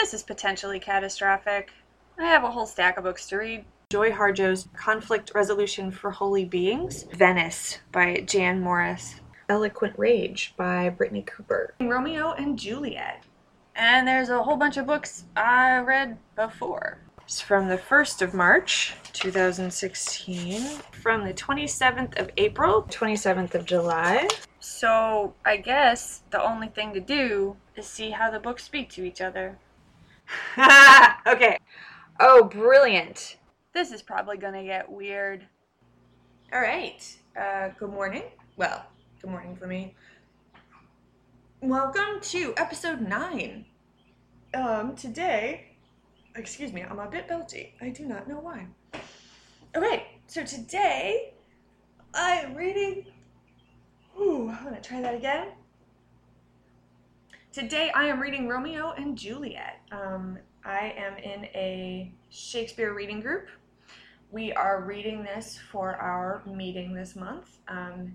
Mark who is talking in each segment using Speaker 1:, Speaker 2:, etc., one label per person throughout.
Speaker 1: This is potentially catastrophic. I have a whole stack of books to read. Joy Harjo's Conflict Resolution for Holy Beings, Venice by Jan Morris,
Speaker 2: Eloquent Rage by Brittany Cooper.
Speaker 1: Romeo and Juliet. And there's a whole bunch of books I read before. It's from the 1st of March, 2016, from the 27th of April,
Speaker 2: 27th of July.
Speaker 1: So I guess the only thing to do is see how the books speak to each other.
Speaker 2: okay. Oh, brilliant.
Speaker 1: This is probably gonna get weird.
Speaker 2: All right. Uh, good morning. Well, good morning for me. Welcome to episode nine. Um, today, excuse me, I'm a bit belty. I do not know why. Okay, so today I'm reading. Ooh, I'm gonna try that again. Today I am reading Romeo and Juliet. Um, I am in a Shakespeare reading group. We are reading this for our meeting this month, um,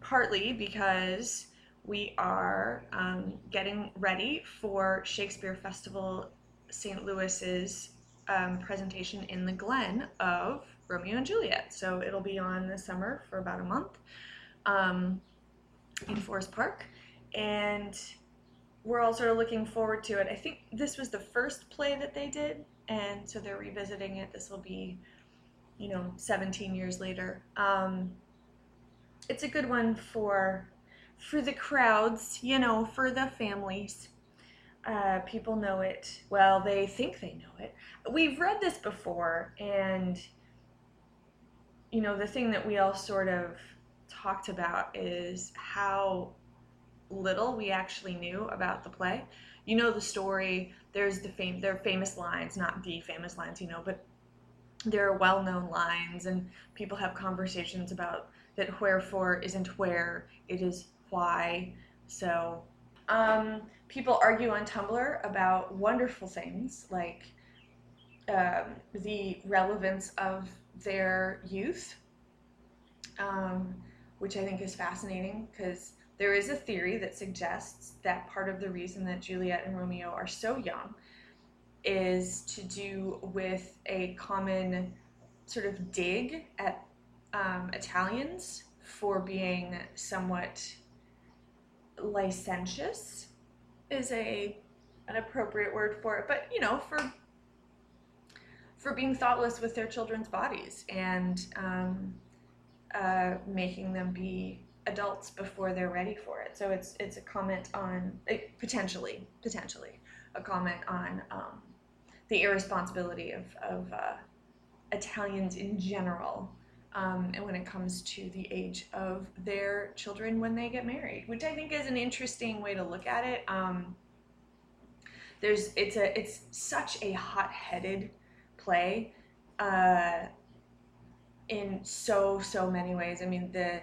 Speaker 2: partly because we are um, getting ready for Shakespeare Festival St. Louis's um, presentation in the Glen of Romeo and Juliet. So it'll be on this summer for about a month um, in Forest Park. And we're all sort of looking forward to it. I think this was the first play that they did, and so they're revisiting it. This will be, you know, 17 years later. Um, it's a good one for for the crowds, you know, for the families. Uh, people know it. Well, they think they know it. We've read this before, and you know, the thing that we all sort of talked about is how little we actually knew about the play. You know the story. There's the fame. There are famous lines, not the famous lines, you know, but there are well-known lines, and people have conversations about that. Wherefore isn't where it is why. So, um, people argue on Tumblr about wonderful things like um, the relevance of their youth, um, which I think is fascinating because there is a theory that suggests that part of the reason that Juliet and Romeo are so young is to do with a common sort of dig at um, Italians for being somewhat licentious is a an appropriate word for it but you know for for being thoughtless with their children's bodies and um, uh, making them be adults before they're ready for it. So it's it's a comment on it, potentially potentially a comment on um, the irresponsibility of of uh, Italians in general, um, and when it comes to the age of their children when they get married, which I think is an interesting way to look at it. Um, there's it's a it's such a hot-headed play. Uh, in so so many ways. I mean the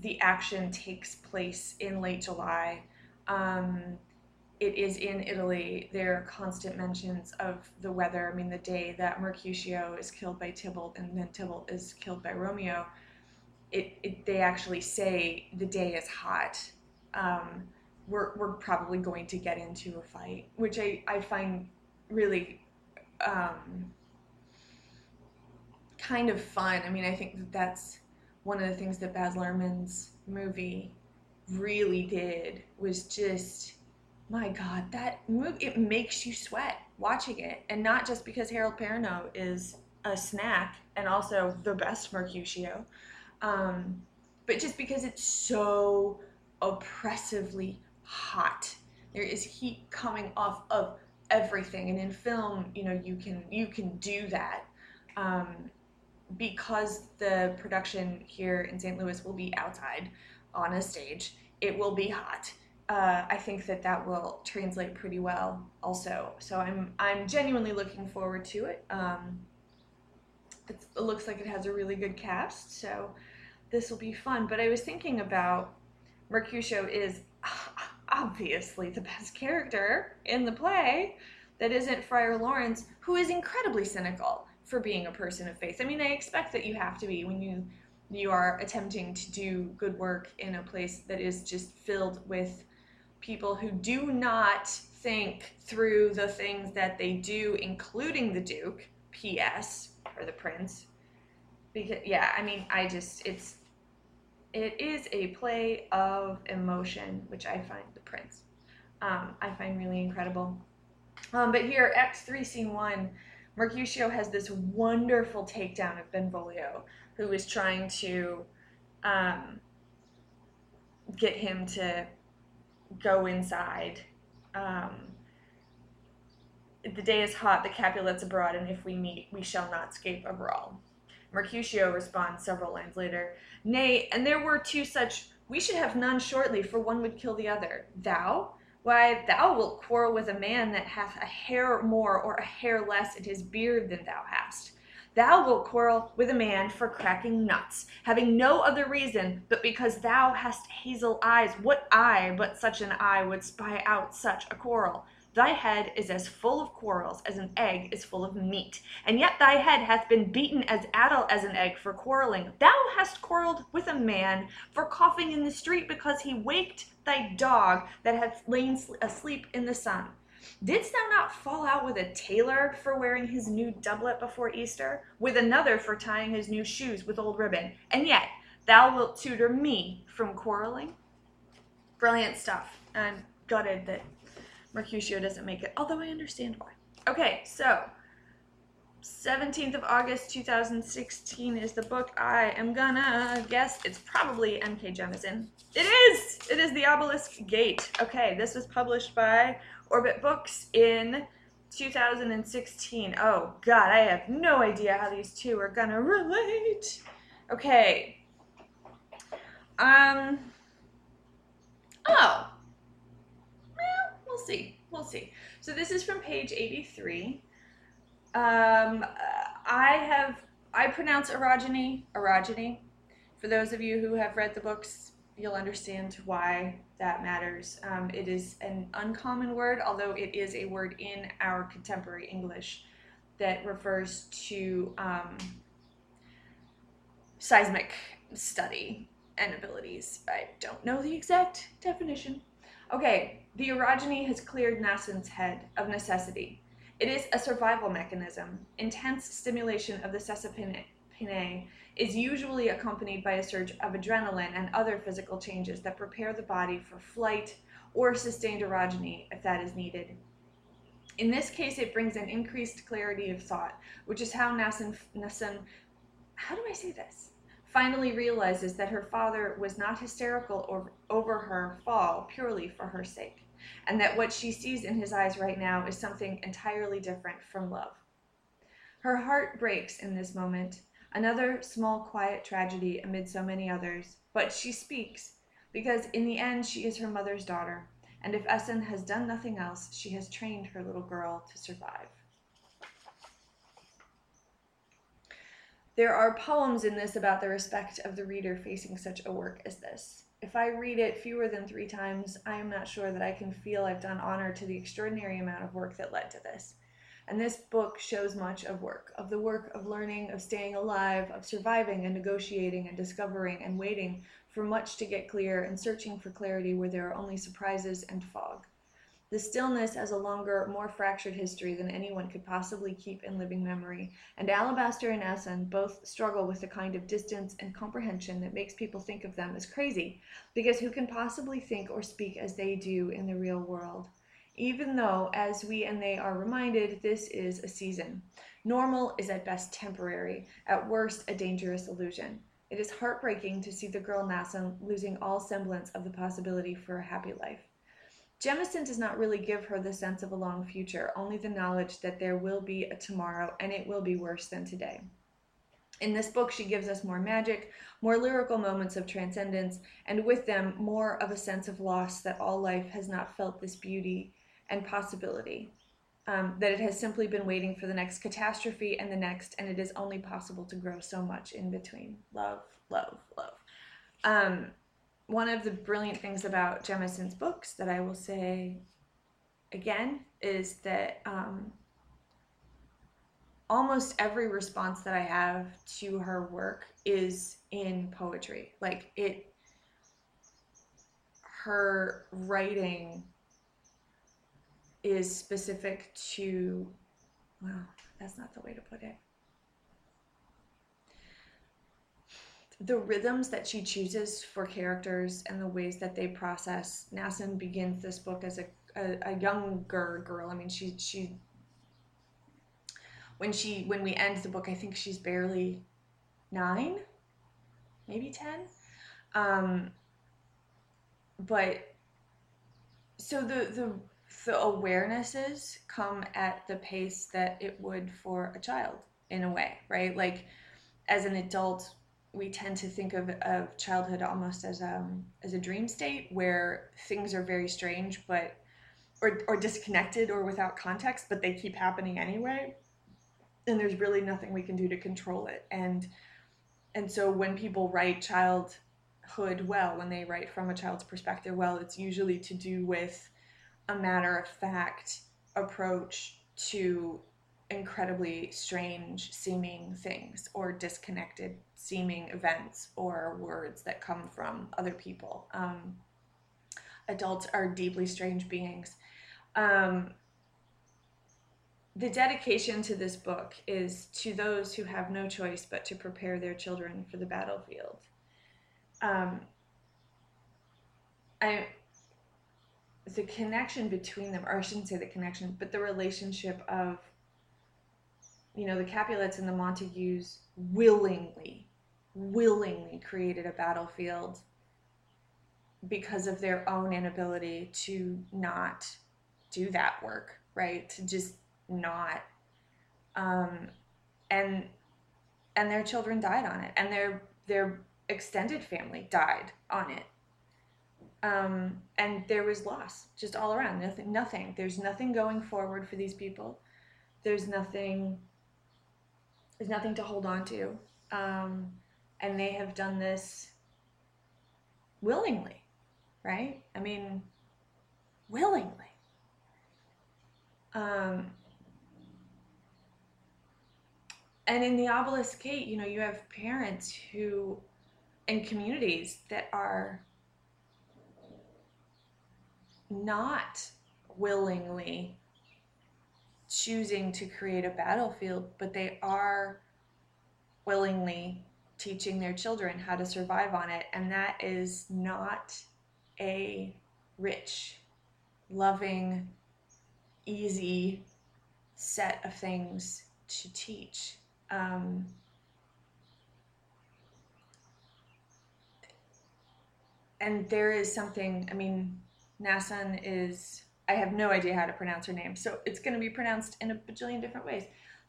Speaker 2: the action takes place in late July. Um, it is in Italy. There are constant mentions of the weather. I mean, the day that Mercutio is killed by Tybalt and then Tybalt is killed by Romeo, it, it they actually say the day is hot. Um, we're, we're probably going to get into a fight, which I, I find really um, kind of fun. I mean, I think that that's one of the things that Baz Luhrmann's movie really did was just my god that movie it makes you sweat watching it. And not just because harold perrineau is a snack and also the best mercutio um, but just because it's so oppressively hot. There is heat coming off of everything. And in film you know you can you can do that. Um, because the production here in St. Louis will be outside on a stage, it will be hot. Uh, I think that that will translate pretty well also. So I'm I'm genuinely looking forward to it. Um, it looks like it has a really good cast, so this will be fun. But I was thinking about Mercutio is obviously the best character in the play that isn't Friar Lawrence, who is incredibly cynical for being a person of faith. I mean, I expect that you have to be when you you are attempting to do good work in a place that is just filled with people who do not think through the things that they do, including the Duke, P.S., or the Prince. Because, yeah, I mean, I just, it's, it is a play of emotion, which I find the Prince, um, I find really incredible. Um, but here, Act 3, Scene 1, Mercutio has this wonderful takedown of Benvolio, who is trying to um, get him to go inside. Um, the day is hot, the Capulets abroad, and if we meet, we shall not escape a brawl. Mercutio responds several lines later, Nay, and there were two such, we should have none shortly, for one would kill the other. Thou? Why, thou wilt quarrel with a man that hath a hair more or a hair less in his beard than thou hast. Thou wilt quarrel with a man for cracking nuts, having no other reason but because thou hast hazel eyes. What eye but such an eye would spy out such a quarrel? Thy head is as full of quarrels as an egg is full of meat, and yet thy head hath been beaten as addle as an egg for quarreling. Thou hast quarrelled with a man for coughing in the street because he waked thy dog that hath lain asleep in the sun. Didst thou not fall out with a tailor for wearing his new doublet before Easter, with another for tying his new shoes with old ribbon, and yet thou wilt tutor me from quarreling? Brilliant stuff. I'm gutted that Mercutio doesn't make it, although I understand why. Okay, so 17th of August 2016 is the book. I am gonna guess it's probably N.K. Jemisin. It is! It is The Obelisk Gate. Okay, this was published by Orbit Books in 2016. Oh, God, I have no idea how these two are gonna relate. Okay. Um. Oh. See. We'll see. So this is from page 83. Um, I have, I pronounce orogeny, orogeny. For those of you who have read the books, you'll understand why that matters. Um, it is an uncommon word, although it is a word in our contemporary English that refers to um, seismic study and abilities. I don't know the exact definition. Okay, the orogeny has cleared Nassun's head of necessity. It is a survival mechanism. Intense stimulation of the sessapinae is usually accompanied by a surge of adrenaline and other physical changes that prepare the body for flight or sustained orogeny if that is needed. In this case, it brings an increased clarity of thought, which is how Nassun, Nassen how do I say this? Finally realizes that her father was not hysterical over, her fall purely for her sake and that what she sees in his eyes right now is something entirely different from love. Her heart breaks in this moment, another small, quiet tragedy amid so many others, but she speaks because in the end she is her mother's daughter, and if Essun has done nothing else, she has trained her little girl to survive. There are poems in this about the respect of the reader facing such a work as this if I read it fewer than three times, I am not sure that I can feel I've done honor to the extraordinary amount of work that led to this. And this book shows much of work, of the work of learning, of staying alive, of surviving and negotiating and discovering and waiting for much to get clear and searching for clarity where there are only surprises and fog. The stillness has a longer, more fractured history than anyone could possibly keep in living memory, and Alabaster and Essun both struggle with the kind of distance and comprehension that makes people think of them as crazy, because who can possibly think or speak as they do in the real world? Even though, as we and they are reminded, this is a season. Normal is at best temporary, at worst a dangerous illusion. It is heartbreaking to see the girl Nassun losing all semblance of the possibility for a happy life. Jemisin does not really give her the sense of a long future, only the knowledge that there will be a tomorrow and it will be worse than today. In this book, she gives us more magic, more lyrical moments of transcendence, and with them, more of a sense of loss that all life has not felt this beauty and possibility. Um, that it has simply been waiting for the next catastrophe and the next, and it is only possible to grow so much in between. Love, love, love. Um, one of the brilliant things about Jemisin's books that I will say again is that um, almost every response that I have to her work is in poetry. Like it, her writing is specific to, well, that's not the way to put it. The rhythms that she chooses for characters and the ways that they process. Nassun begins this book as a, a, a younger girl. I mean, she she when she when we end the book, I think she's barely nine, maybe ten. Um, but so the the the awarenesses come at the pace that it would for a child in a way, right? Like as an adult, we tend to think of, of childhood almost as um as a dream state where things are very strange but or, or disconnected or without context, but they keep happening anyway. And there's really nothing we can do to control it. And and so when people write childhood well, when they write from a child's perspective well, it's usually to do with a matter of fact approach to incredibly strange seeming things or disconnected seeming events or words that come from other people. Um, adults are deeply strange beings. Um, the dedication to this book is to those who have no choice but to prepare their children for the battlefield. Um, I the connection between them, or I shouldn't say the connection, but the relationship of, you know, the Capulets and the Montagues willingly, willingly created a battlefield because of their own inability to not do that work, right? To just not. Um, and and their children died on it, and their their extended family died on it um, and there was loss just all around. Nothing, nothing. There's nothing going forward for these people. There's nothing. There's nothing to hold on to, um, and they have done this willingly, right? I mean, willingly. Um, and in the obelisk gate, you know, you have parents who, and communities that are not willingly choosing to create a battlefield, but they are willingly teaching their children how to survive on it. And that is not a rich, loving, easy set of things to teach. Um, and there is something, I mean, Nassun is, I have no idea how to pronounce her name, so it's going to be pronounced in a bajillion different ways.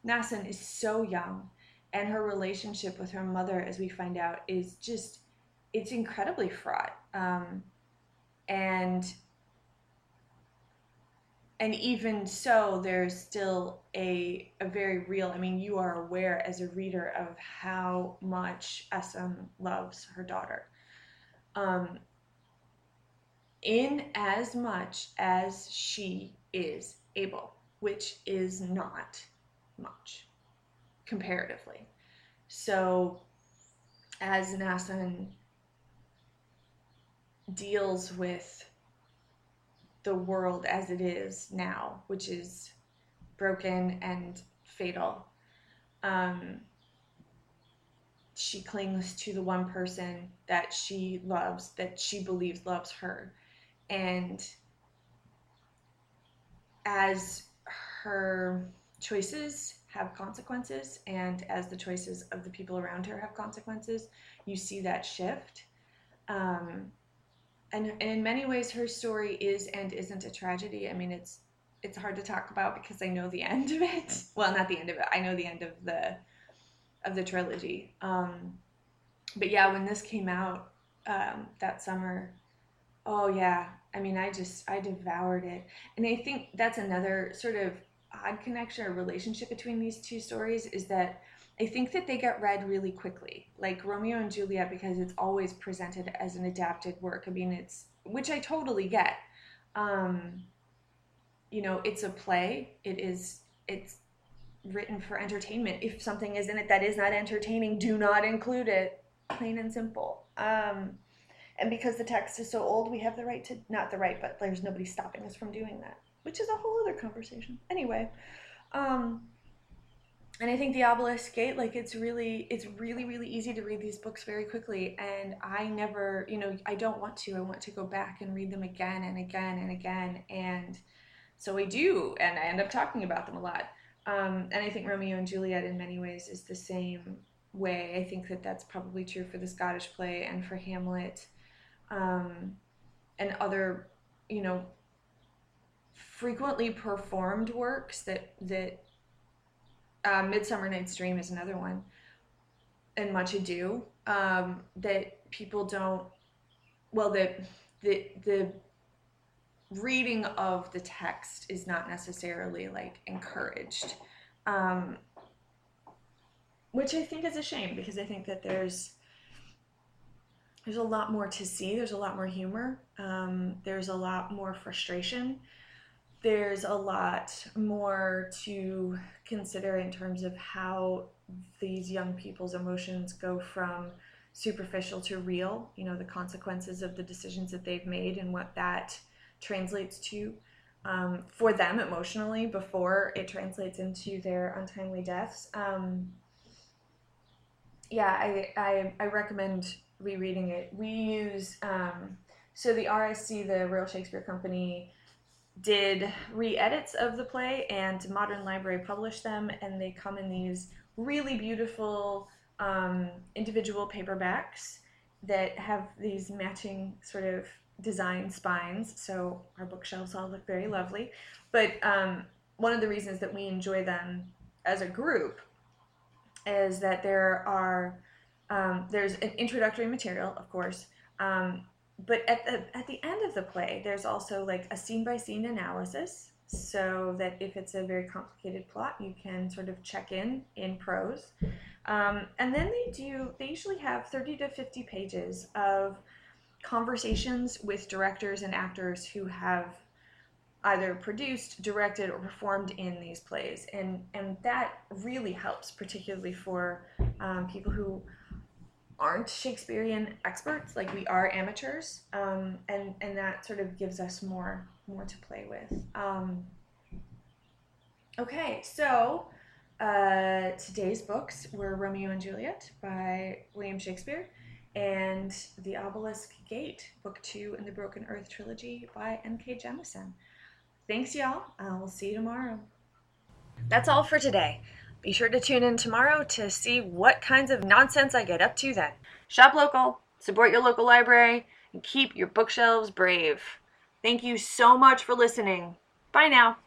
Speaker 2: Nassun is so young, and her relationship with her mother, as we find out, is just, it's incredibly fraught. Um, and and even so there's still a, a very real i mean you are aware as a reader of how much Essun loves her daughter um, in as much as she is able, which is not much comparatively. So, as Nassun deals with the world as it is now, which is broken and fatal, um, she clings to the one person that she loves, that she believes loves her and as her choices have consequences and as the choices of the people around her have consequences you see that shift. Um, and, and in many ways her story is and isn't a tragedy. I mean it's it's hard to talk about because i know the end of it. Well not the end of it. I know the end of the of the trilogy. Um, but yeah when this came out um, that summer oh yeah I mean, I just I devoured it, and I think that's another sort of odd connection or relationship between these two stories is that I think that they get read really quickly, like Romeo and Juliet, because it's always presented as an adapted work. I mean, it's which I totally get. Um, you know, it's a play. It is. It's written for entertainment. If something is in it that is not entertaining, do not include it. Plain and simple. Um, and because the text is so old, we have the right to, not the right, but there's nobody stopping us from doing that. which is a whole other conversation. Anyway, um, and I think the Obelisk Gate, like it's really, it's really, really easy to read these books very quickly. And I never, you know, I don't want to. I want to go back and read them again and again and again. And so I do, and I end up talking about them a lot. Um, and I think Romeo and Juliet, in many ways, is the same way. I think that that's probably true for the Scottish play and for Hamlet, um, and other, you know, frequently performed works that that uh, Midsummer Night's Dream is another one, and Much Ado um, that people don't. Well, the the the reading of the text is not necessarily like encouraged, um, which I think is a shame because I think that there's there's a lot more to see. There's a lot more humor. Um, there's a lot more frustration there's a lot more to consider in terms of how these young people's emotions go from superficial to real, you know, the consequences of the decisions that they've made and what that translates to um, for them emotionally before it translates into their untimely deaths. Um, yeah, I, I, I, recommend rereading it. We use, um, so the RSC, the Royal Shakespeare Company, did re-edits of the play and Modern Library published them and they come in these really beautiful um, individual paperbacks that have these matching sort of design spines so our bookshelves all look very lovely but um, one of the reasons that we enjoy them as a group is that there are um, there's an introductory material of course um, but at the at the end of the play, there's also like a scene by scene analysis, so that if it's a very complicated plot, you can sort of check in in prose. Um, and then they do. They usually have thirty to fifty pages of conversations with directors and actors who have either produced, directed, or performed in these plays, and and that really helps, particularly for um, people who aren't Shakespearean experts, like we are amateurs, um, and and that sort of gives us more more to play with. Um, okay, so uh, today's books were Romeo and Juliet by William Shakespeare, and The Obelisk Gate, Book Two in the Broken Earth trilogy by N.K. Jemisin. Thanks, y'all. Uh, we'll see you tomorrow. That's all for today. Be sure to tune in tomorrow to see what kinds of nonsense I get up to then. Shop local, support your local library, and keep your bookshelves brave. Thank you so much for listening. Bye now.